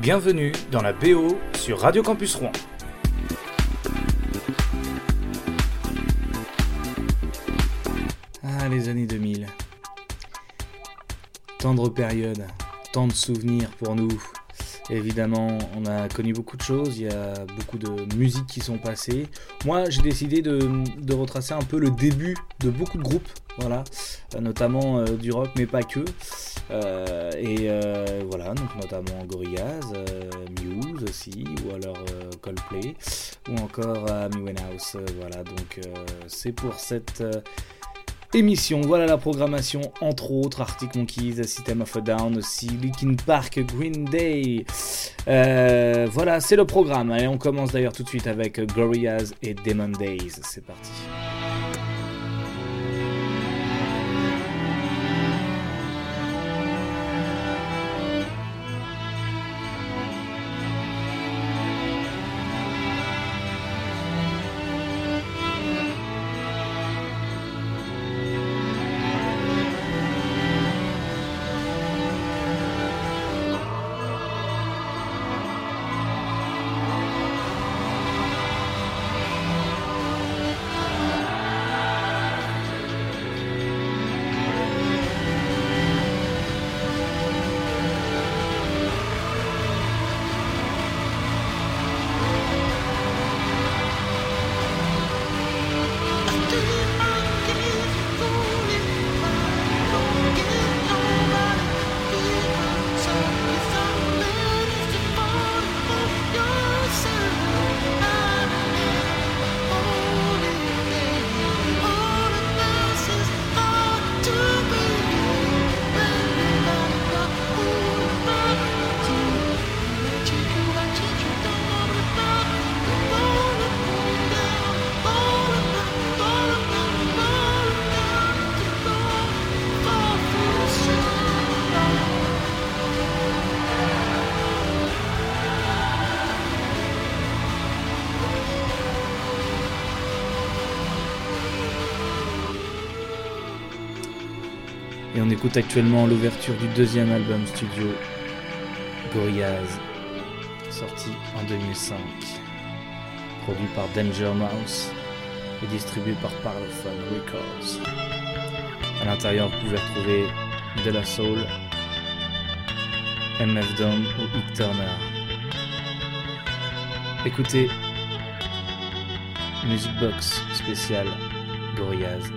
Bienvenue dans la BO sur Radio Campus Rouen. Ah, les années 2000. Tendre période, tant de souvenirs pour nous. Évidemment, on a connu beaucoup de choses, il y a beaucoup de musiques qui sont passées. Moi, j'ai décidé de, retracer un peu le début de beaucoup de groupes, voilà, euh, notamment euh, du rock, mais pas que. Euh, et euh, voilà, donc notamment Gorillaz, euh, Muse aussi, ou alors euh, Coldplay, ou encore Amy Winehouse. voilà, donc c'est pour cette émission. Voilà la programmation, entre autres Arctic Monkeys, System of a Down aussi, Linkin Park, Green Day. Voilà, c'est le programme. Allez, on commence d'ailleurs tout de suite avec Gorillaz et Demon Days. C'est parti. Écoute actuellement l'ouverture du deuxième album studio, Gorillaz, sorti en 2005, produit par Danger Mouse et distribué par Parlophone Records. À l'intérieur, vous pouvez retrouver De La Soul, MF Doom ou Ike Turner. Écoutez, Music Box spécial Gorillaz.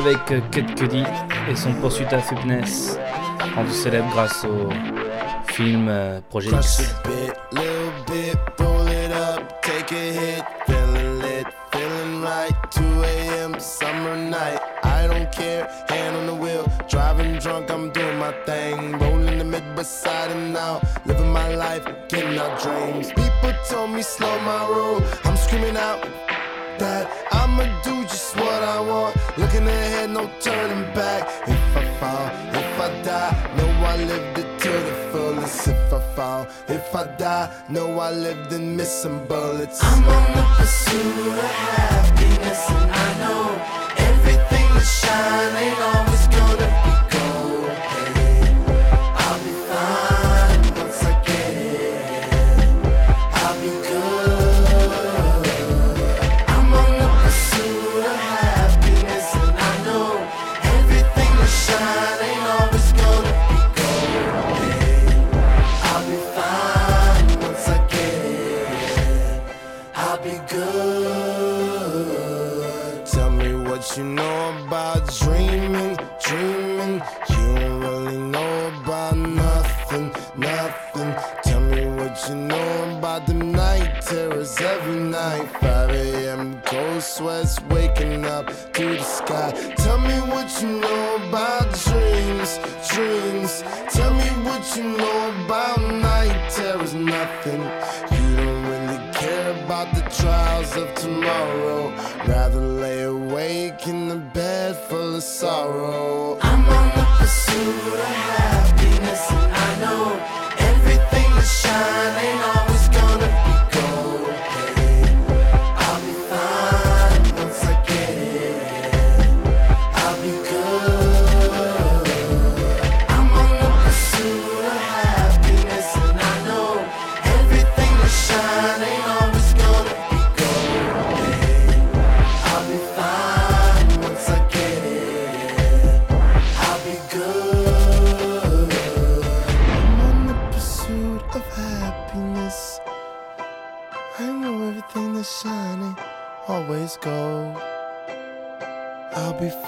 avec Kurt Cudi et son poursuite à Fitness, rendu célèbre grâce au film euh, Projet X. beside him now. Living my life, getting out dreams. People told me slow my roll. I'm screaming out. that. I'ma do just what I want. Looking ahead, no turning back. If I fall, if I die, know I lived it to the fullest. If I fall, if I die, know I lived in missing bullets. I'm on the pursuit of happiness, and I know everything that's shining on.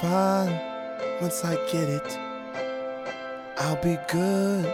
fine once I get it. I'll be good.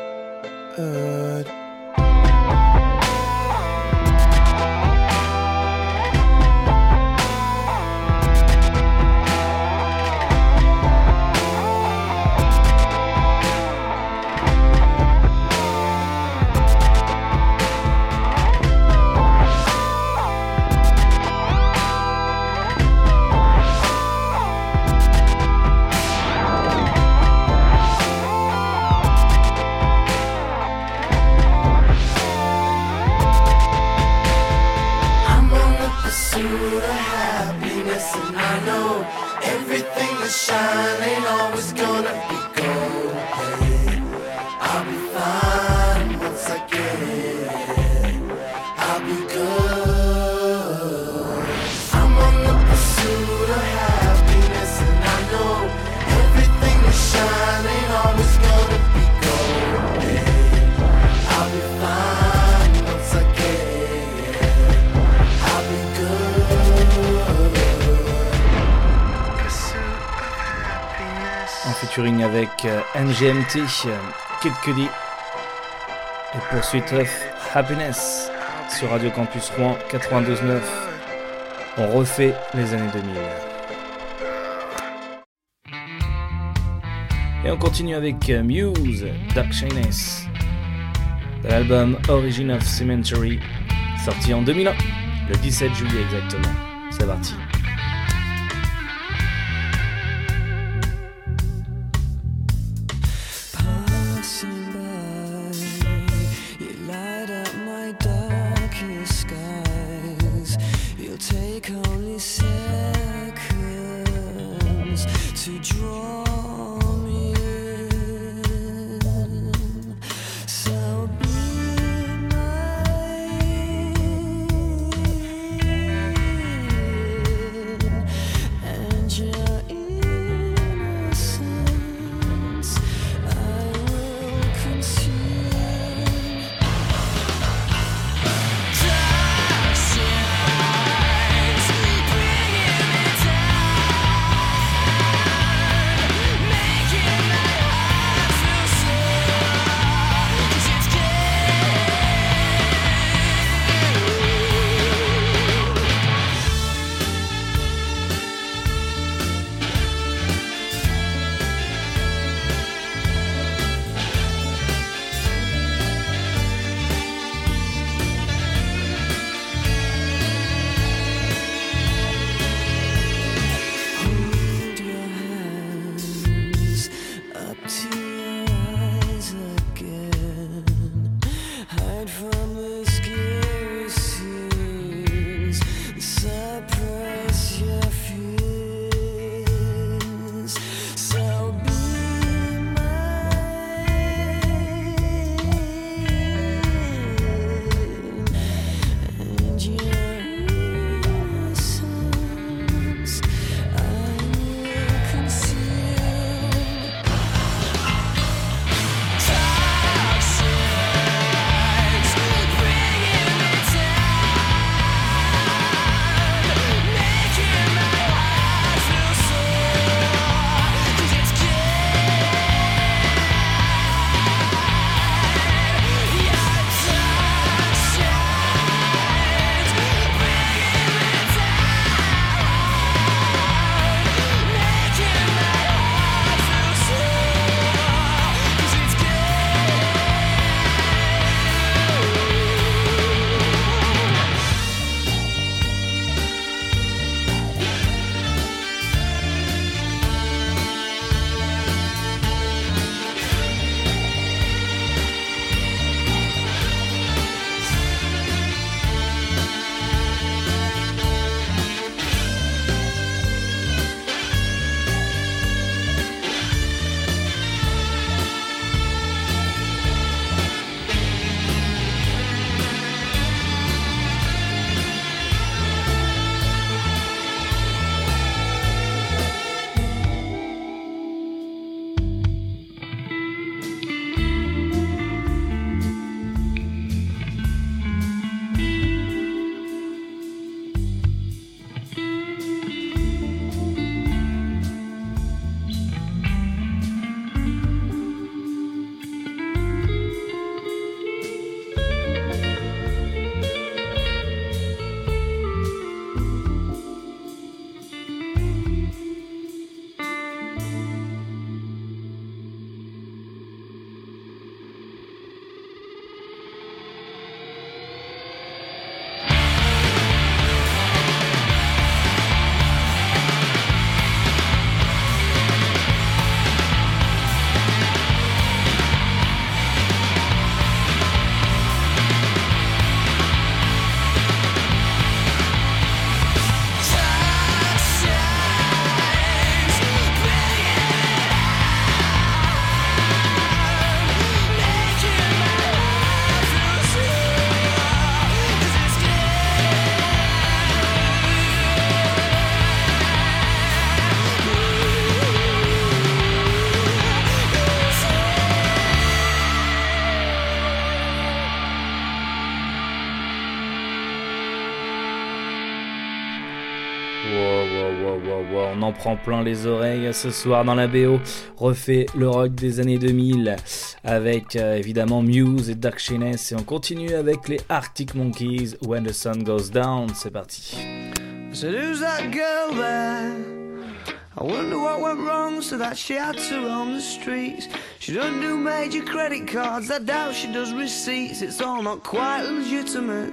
shine ain't always gonna avec euh, NGMT, euh, Kid Cudi et poursuite of Happiness sur Radio Campus Rouen 92.9. On refait les années 2000. Et on continue avec euh, Muse, Dark Shyness, de l'album Origin of Cemetery, sorti en 2001, le 17 juillet exactement. C'est parti. Prend plein les oreilles ce soir dans la BO. Refait le rock des années 2000 avec euh, évidemment Muse et Dark Shiness et on continue avec les Arctic Monkeys When the Sun Goes Down. C'est parti. So who's that girl there? I wonder what went wrong so that she had to roam the streets. She doesn't do major credit cards, I doubt she does receipts. It's all not quite legitimate.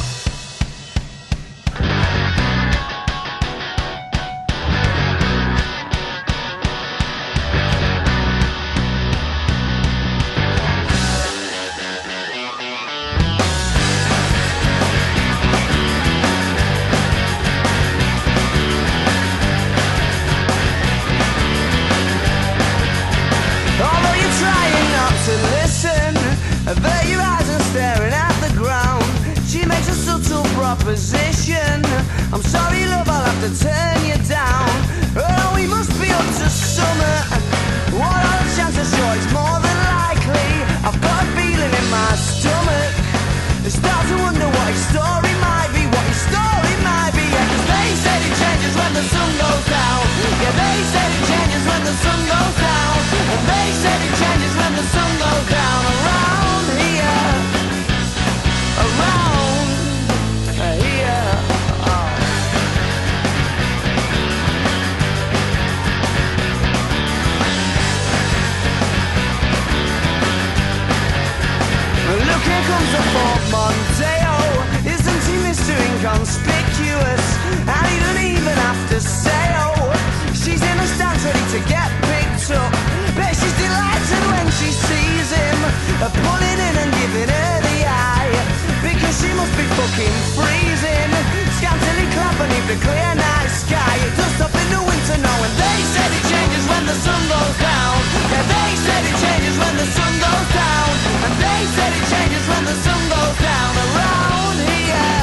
Giving her the eye. Because she must be fucking freezing. Scantily clad beneath the clear night sky. It does stop in the winter now, and they said it changes when the sun goes down. Yeah, they said it changes when the sun goes down. And they said it changes when the sun goes down around here.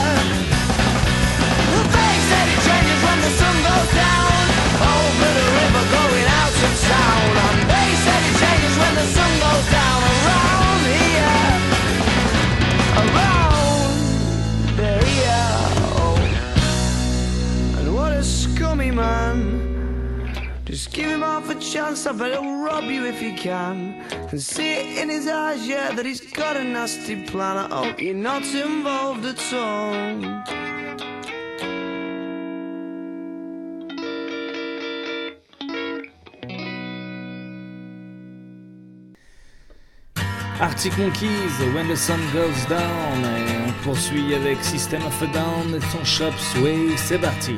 They said it changes when the sun goes down over the river going out of town. And they said it changes when the sun Around here. Oh. And what a scummy man. Just give him half a chance, I bet he'll rob you if he can. And see it in his eyes, yeah, that he's got a nasty plan. I hope you're not involved at all. Arctic Monkeys, When the Sun Goes Down. Et on poursuit avec System of a Down et son Shop Sway. C'est parti.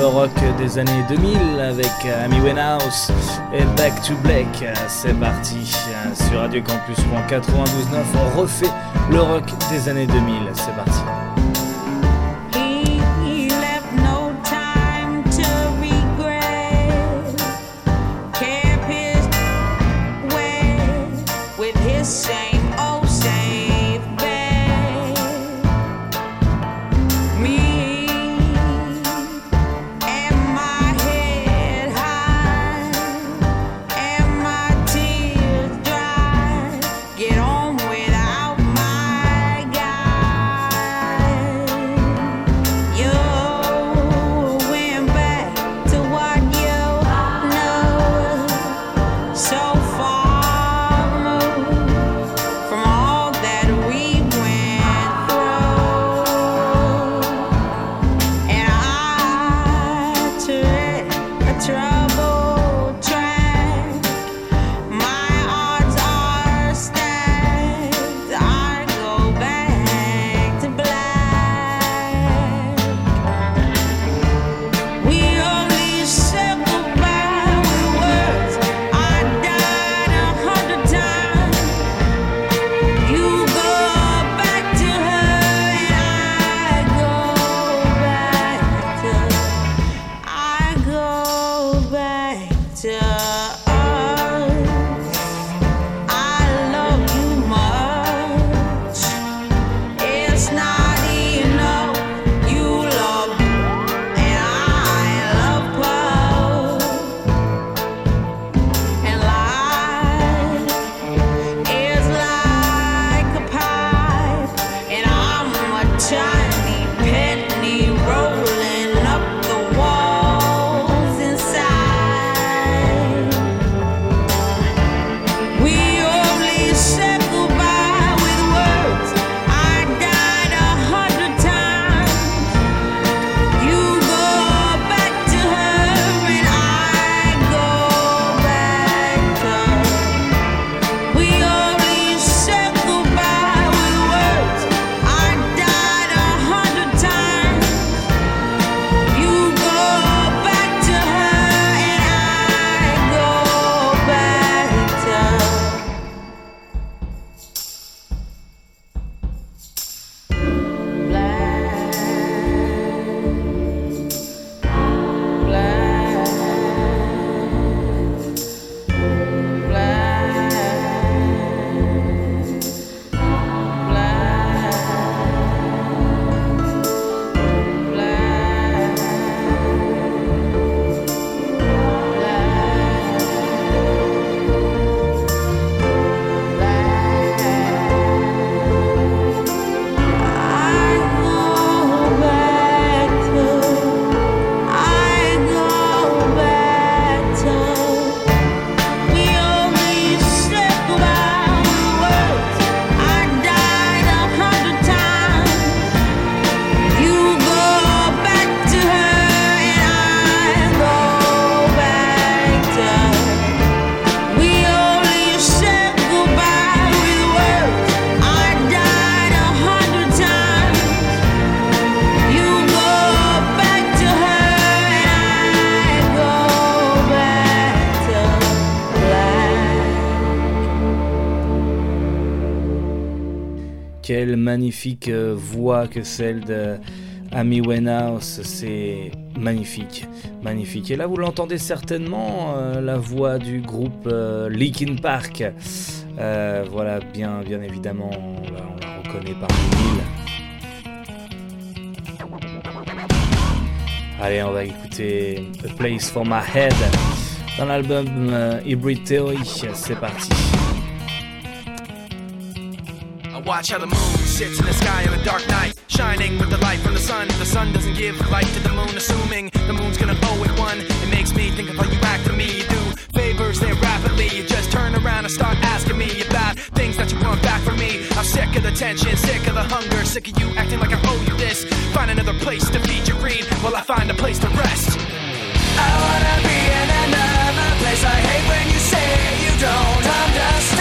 le rock des années 2000 avec euh, Amy Winehouse et Back to Black. C'est parti euh, sur Radio Campus 92.9, on refait le rock des années 2000. C'est parti. Quelle magnifique euh, voix que celle de Amy Winehouse, c'est magnifique, magnifique. Et là, vous l'entendez certainement, euh, la voix du groupe euh, Linkin Park. Euh, voilà, bien, bien évidemment, on la, on la reconnaît parmi mille. Allez, on va écouter A Place for My Head dans l'album Hybrid Theory. C'est parti. Watch how the moon sits in the sky on a dark night, shining with the light from the sun. The sun doesn't give light to the moon, assuming the moon's gonna owe it one. It makes me think of how you act to me. You do favors there rapidly. You just turn around and start asking me about things that you want back from me. I'm sick of the tension, sick of the hunger, sick of you acting like I owe you this. Find another place to feed your greed while I find a place to rest. I wanna be in another place. I hate when you say you don't understand.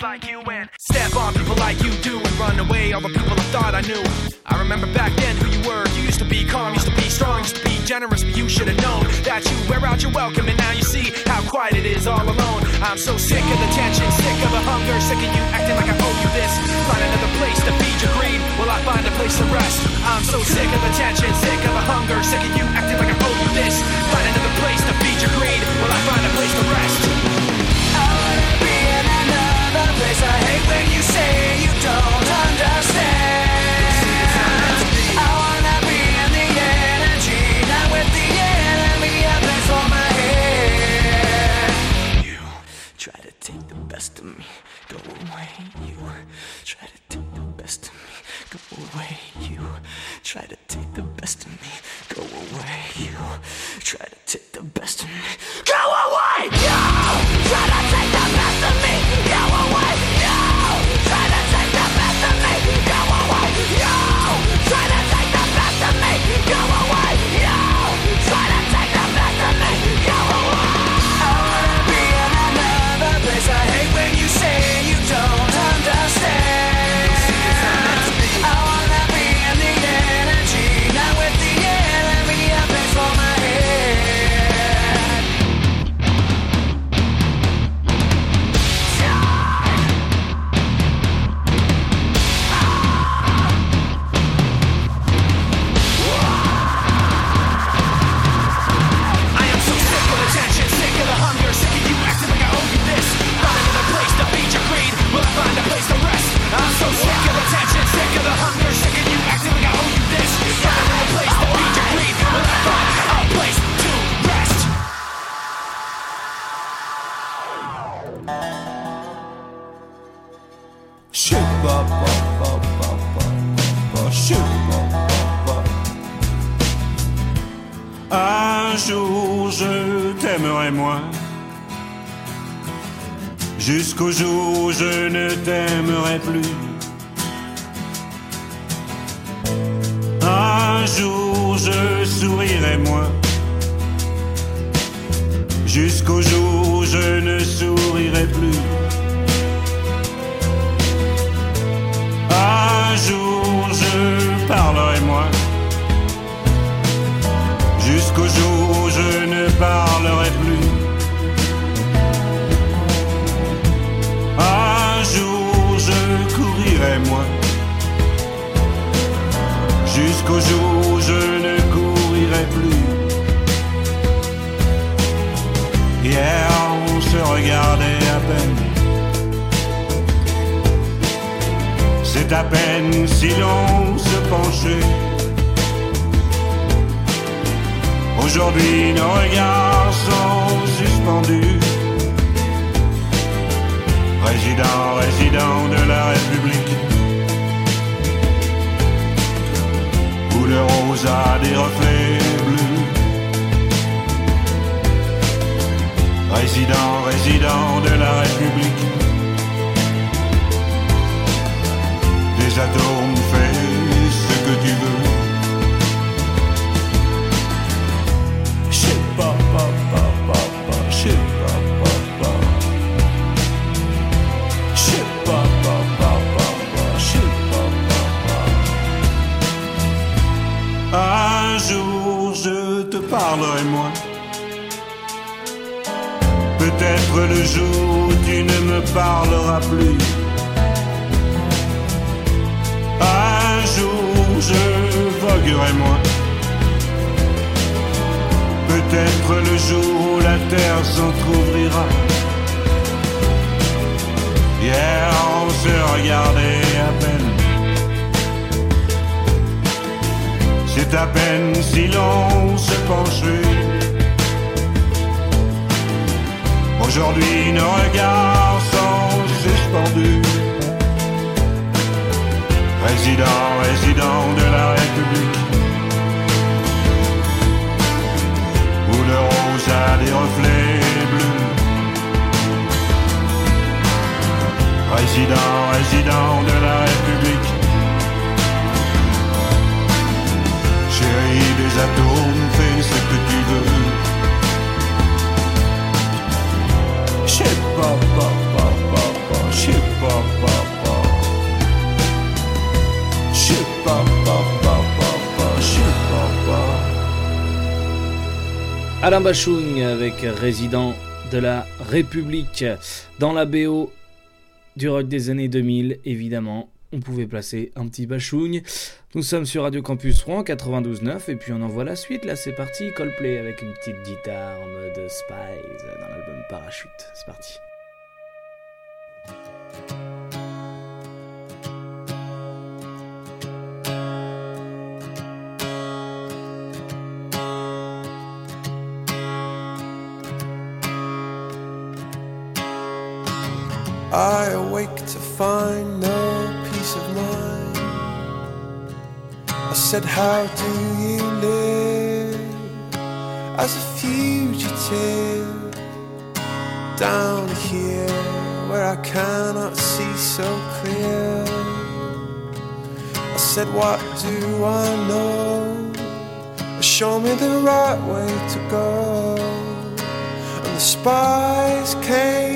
Like you and step on people like you do and run away all the people I thought I knew. I remember back then who you were. You used to be calm, used to be strong, used to be generous, but you should have known that you wear out your welcome and now you see how quiet it is all alone. I'm so sick of the tension, sick of the hunger, sick of you acting like I owe you this. Find another place to feed your greed while I find a place to rest. I'm so sick of the tension, sick of the hunger, sick of you acting like I owe you this. Find another place to feed your greed while I find a place to rest. I hate when Jusqu'au jour où je ne sourirai plus. Un jour C'est à peine si l'on se penchait. Aujourd'hui nos regards sont suspendus. Résident, résident de la République. Le rose a des reflets bleus. Résident, résident de la République. j'adore, on fait ce que tu veux. Je sais pas, pas, pas, pas, pas, je sais pas, pas, pas. Je pas, pas, pas, pas, pas, je. Un jour, je te parlerai moi. Peut-être le jour où tu ne me parleras plus. Voguerai moins. Peut-être le jour où la terre s'entr'ouvrira. Hier on se regardait à peine. C'est à peine si l'on se penchait. Aujourd'hui nos regards sont suspendus. Résident, résident de la République. Le rose a des reflets bleus. Résident, résident de la République. Chérie des atomes, fais ce que tu veux. Pas, pas, pas, pas, pas, je sais pas, pas, pas. Je Alain Bachung avec Résident de la République. Dans la BO du rock des années 2000 évidemment on pouvait placer un petit Bachung. Nous sommes sur Radio Campus Rouen 92.9 et puis on envoie la suite. Là c'est parti Coldplay avec une petite guitare en mode Spice dans l'album Parachute. C'est parti I awake to find no peace of mind. I said, How do you live as a fugitive down here where I cannot see so clear? I said, What do I know? Show me the right way to go. And the spies came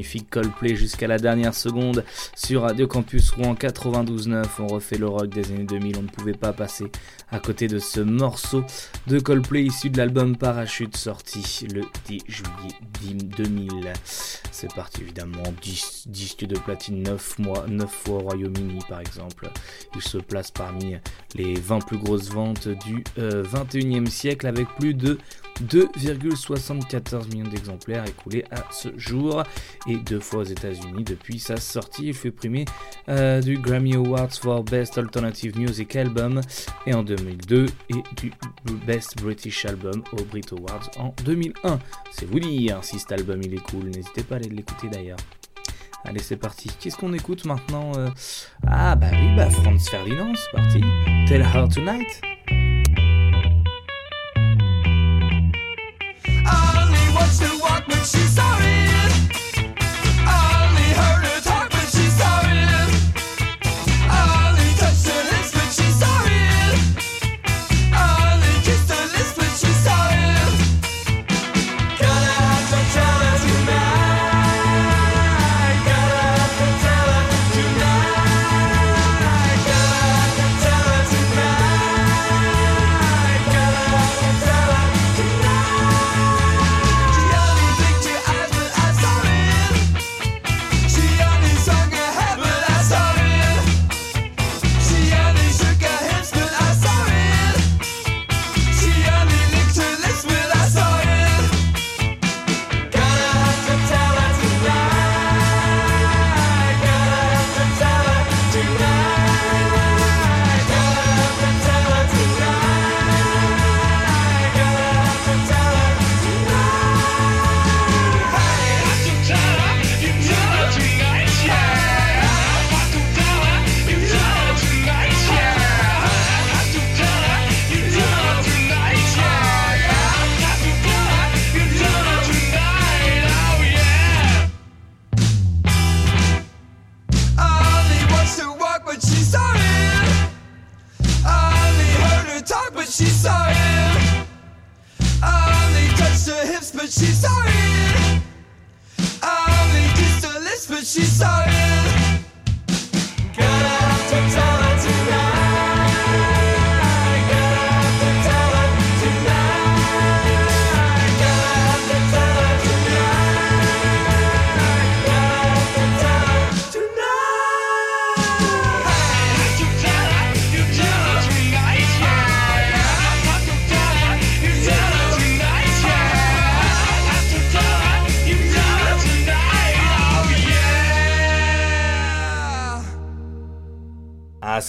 Magnifique, Coldplay jusqu'à la dernière seconde sur Radio Campus Rouen 92.9. On refait le rock des années 2000. On ne pouvait pas passer à côté de ce morceau de Coldplay issu de l'album Parachute sorti le 10 juillet 2000. C'est parti évidemment, 10 disque de platine 9 mois, 9 fois au Royaume-Uni par exemple. Il se place parmi les 20 plus grosses ventes du euh, 21e siècle avec plus de 2,74 millions d'exemplaires écoulés à ce jour et deux fois aux États-Unis depuis sa sortie. Il fut primé euh, du Grammy Awards for Best Alternative Music Album et en 2002 et du Best British Album au Brit Awards en 2001. C'est vous dire si cet album il est cool. N'hésitez pas à aller l'écouter d'ailleurs. Allez, c'est parti. Qu'est-ce qu'on écoute maintenant euh? Ah, bah oui, bah Franz Ferdinand, c'est parti. Tell Her Tonight. Only wants to walk but she's sorry.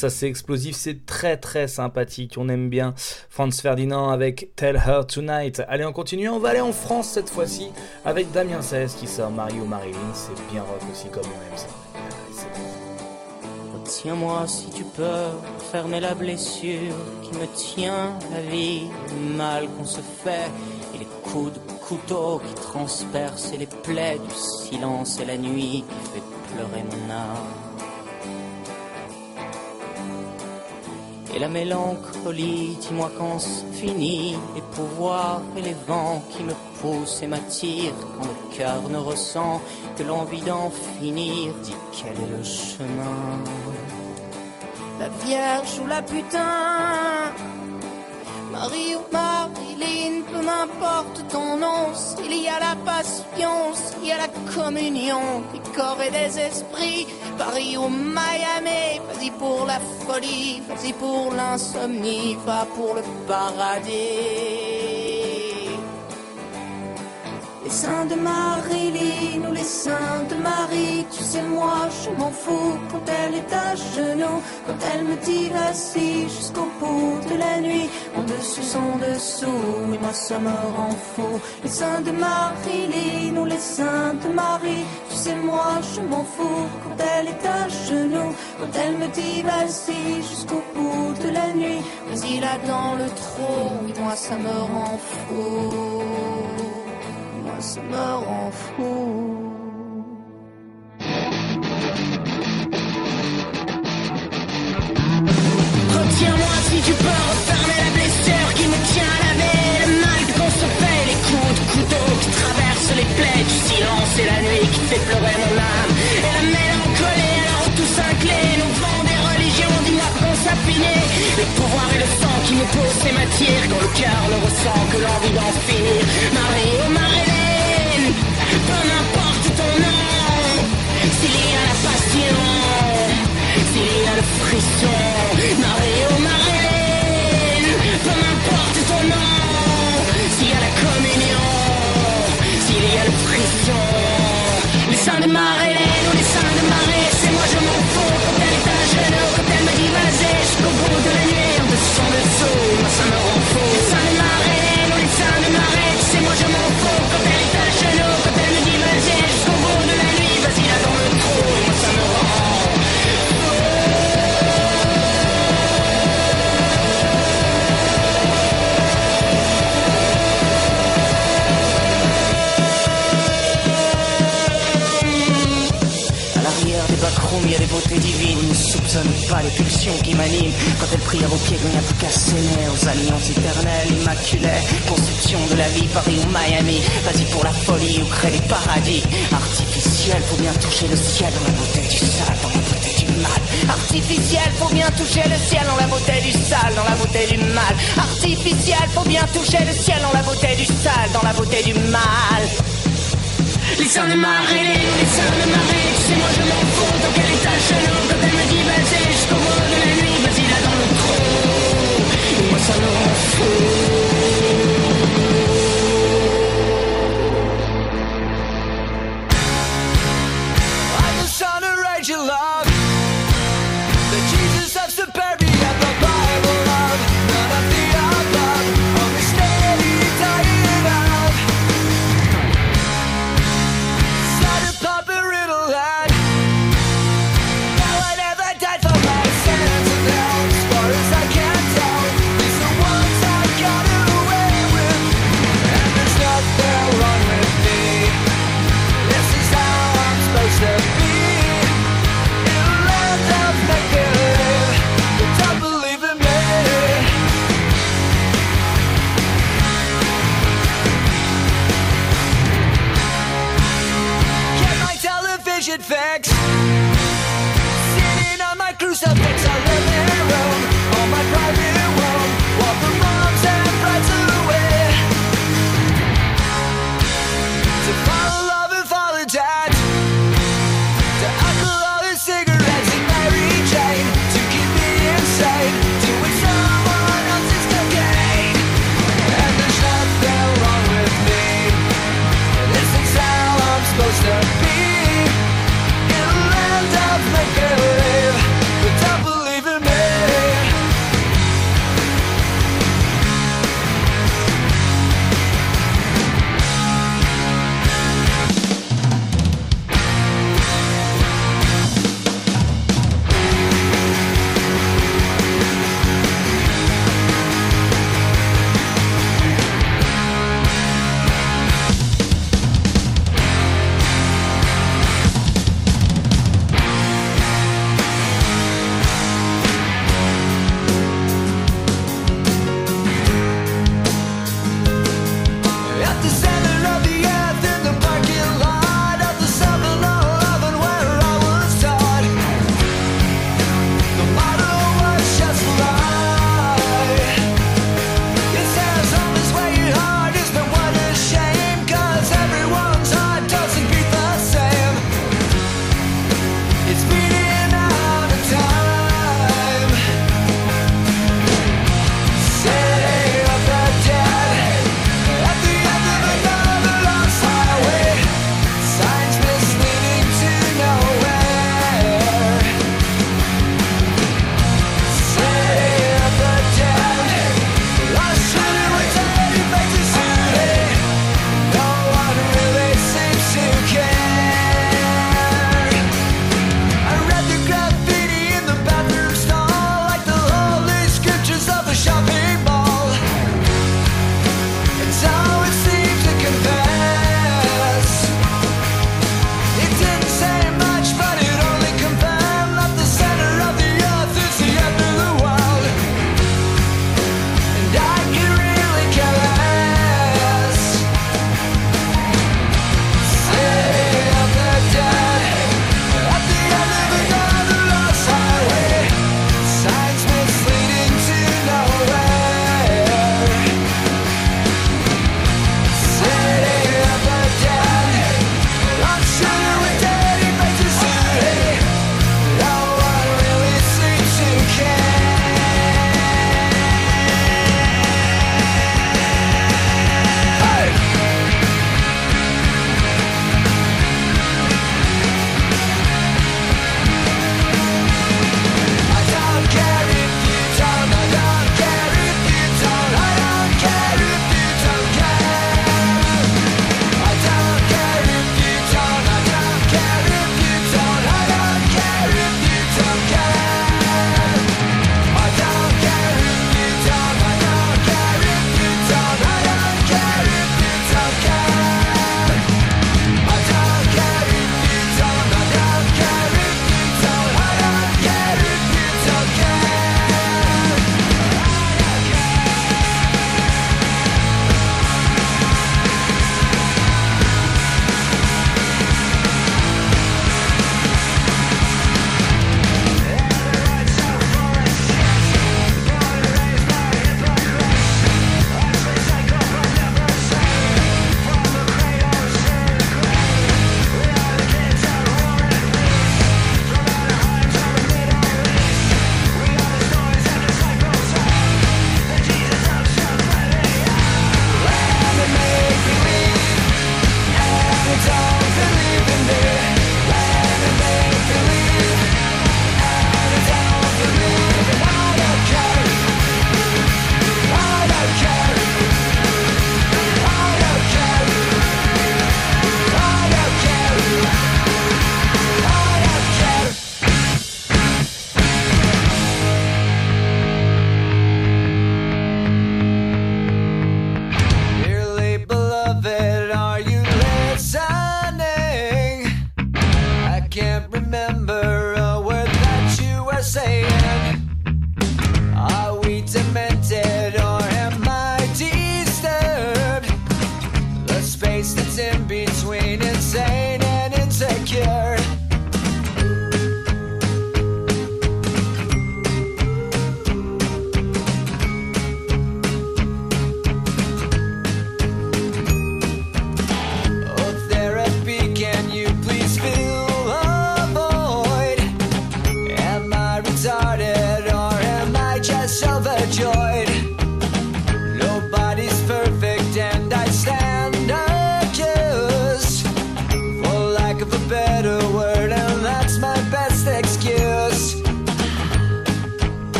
Ça c'est explosif, c'est très très sympathique, on aime bien Franz Ferdinand avec Tell Her Tonight. Allez, on continue, on va aller en France cette fois-ci avec Damien 16 qui sort Mario Marilyn, c'est bien rock aussi comme on aime ça. Tiens-moi si tu peux, fermer la blessure qui me tient la vie, le mal qu'on se fait, et les coups de couteau qui transpercent les plaies du silence et la nuit qui fait pleurer mon âme. La mélancolie, dis-moi quand c'est fini, les pouvoirs et les vents qui me poussent et m'attirent, quand le cœur ne ressent que l'envie d'en finir, dis quel est le chemin? La vierge ou la putain. Marie ou Marilyn, peu m'importe ton nom, s'il y a la passion, s'il y a la communion des corps et des esprits, Paris ou Miami, vas-y pour la folie, vas-y pour l'insomnie, va pour le paradis. Les seins de Marilyn les seins de Marie, tu sais moi je m'en fous. Quand elle est à genoux, quand elle me dit vas-y jusqu'au bout de la nuit, en dessus son dessous, et moi ça me rend fou. Les seins de Marilyn ou les seins de Marie, tu sais moi je m'en fous. Quand elle est à genoux, quand elle me dit vas-y jusqu'au bout de la nuit, vas-y là dans le trou, et moi ça me rend fou ça me rend fou. Retiens-moi si tu peux refermer la blessure qui me tient à la veille, le mal qu'on se fait, les coups de couteau qui traversent les plaies du silence et la nuit qui fait pleurer mon âme. Et la mélancolie, alors tout cinglé, nous vend des religions, dis-moi qu'on. Le pouvoir et le sang qui nous poussent et m'attirent, quand le cœur ne ressent que l'envie d'en finir. Marie, Yeah. Il y a des beautés divines. Ne soupçonne pas les pulsions qui m'animent. Quand elle prie à vos pieds, il n'y a plus qu'à aux alliances éternelles, immaculées. Conception de la vie, Paris ou Miami. Vas-y pour la folie ou crée des paradis. Artificiel, faut bien toucher le ciel dans la beauté du sale, dans la beauté du mal. Artificiel, faut bien toucher le ciel dans la beauté du sale, dans la beauté du mal. Artificiel, faut bien toucher le ciel dans la beauté du sale, dans la beauté du mal. Seins de Marilyn, les seins de Marie, tu sais moi je m'en fous. Tant qu'elle est à genoux Quand elle me dit vas-y jusqu'au bout de la nuit, vas-y là dans le trou. Moi ça me rend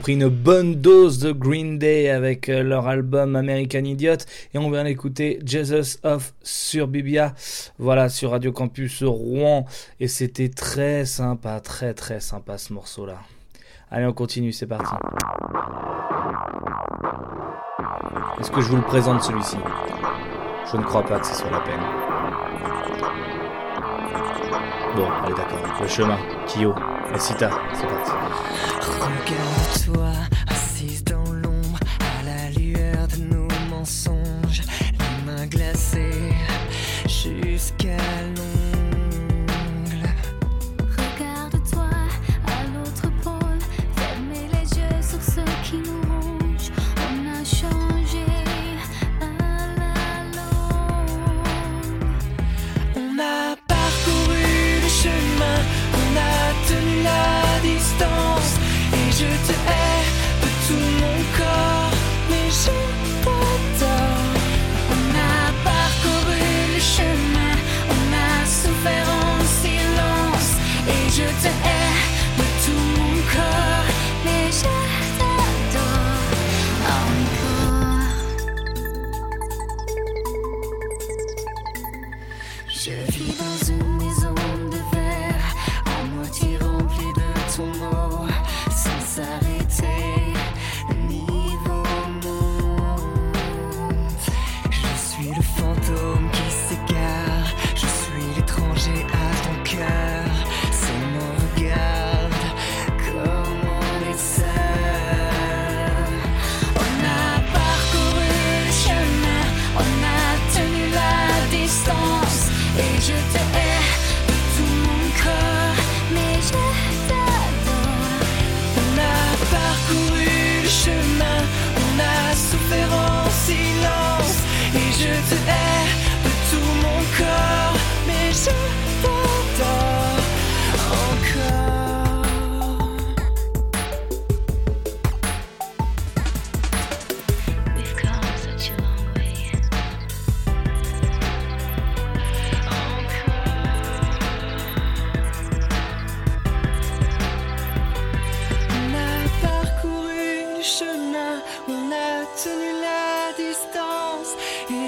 pris une bonne dose de Green Day avec euh, leur album American Idiot et on vient d'écouter Jesus of Surbibia. Voilà, sur Radio Campus Rouen. Et c'était très sympa, très très sympa ce morceau-là. Allez, on continue, c'est parti. Est-ce que je vous le présente celui-ci? Je ne crois pas que ce soit la peine. Bon, allez d'accord. Le chemin, Kyo, Sita, c'est parti. Regarde-toi, assise dans l'ombre, à la lueur de nos mensonges, les mains glacées jusqu'à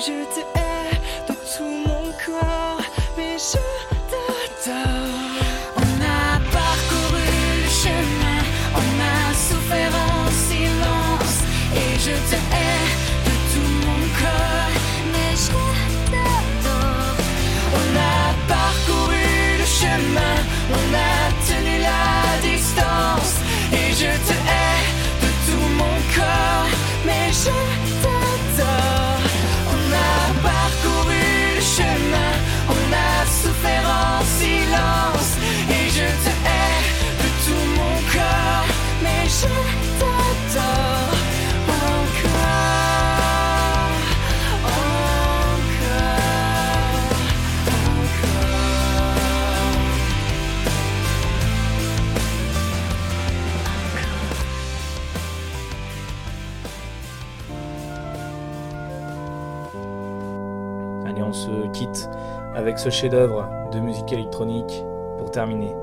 je te hais avec ce chef-d'œuvre de musique électronique pour terminer.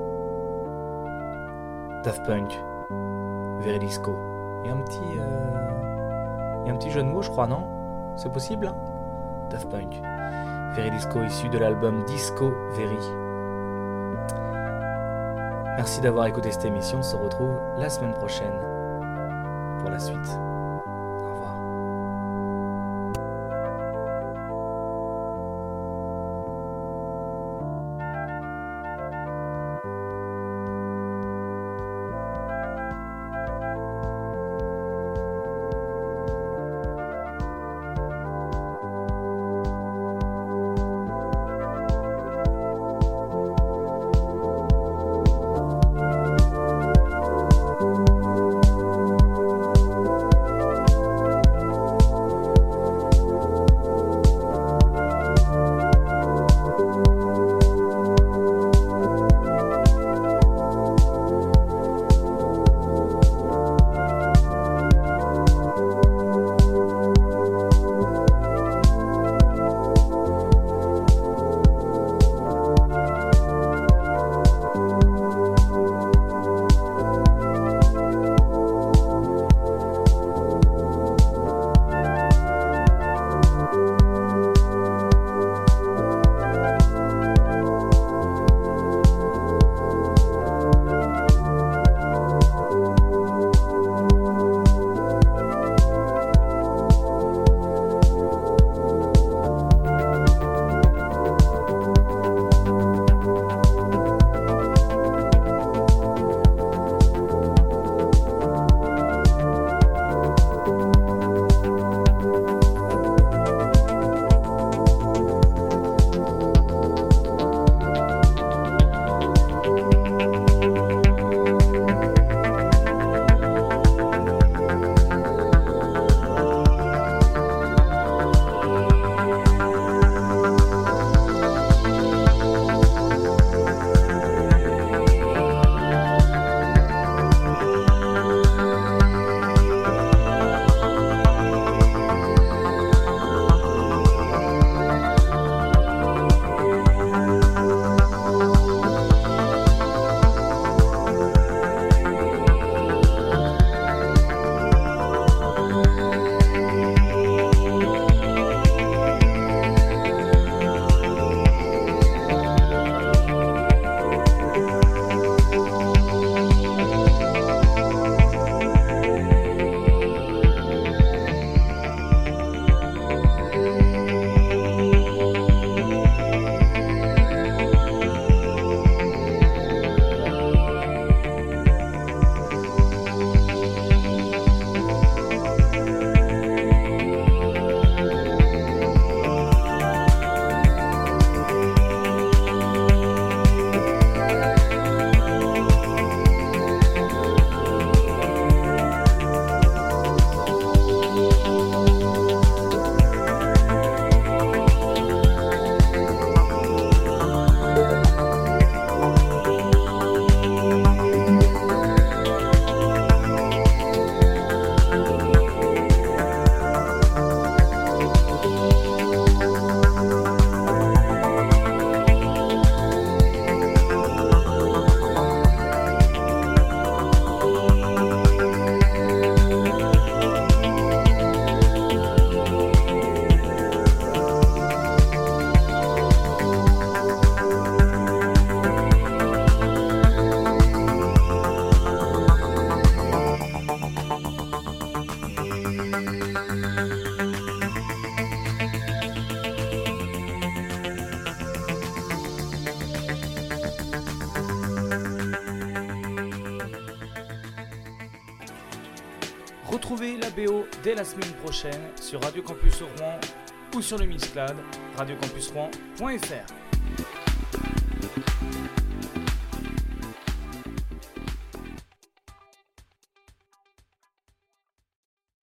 Daft Punk, Very Disco. Il y a un petit, euh, a un petit jeu de mots, je crois, non? C'est possible hein? Daft Punk, Very Disco, issu de l'album Disco Very. Merci d'avoir écouté cette émission. On se retrouve la semaine prochaine pour la suite. La semaine prochaine sur Radio Campus Rouen ou sur le Mixcloud radiocampusrouen.fr.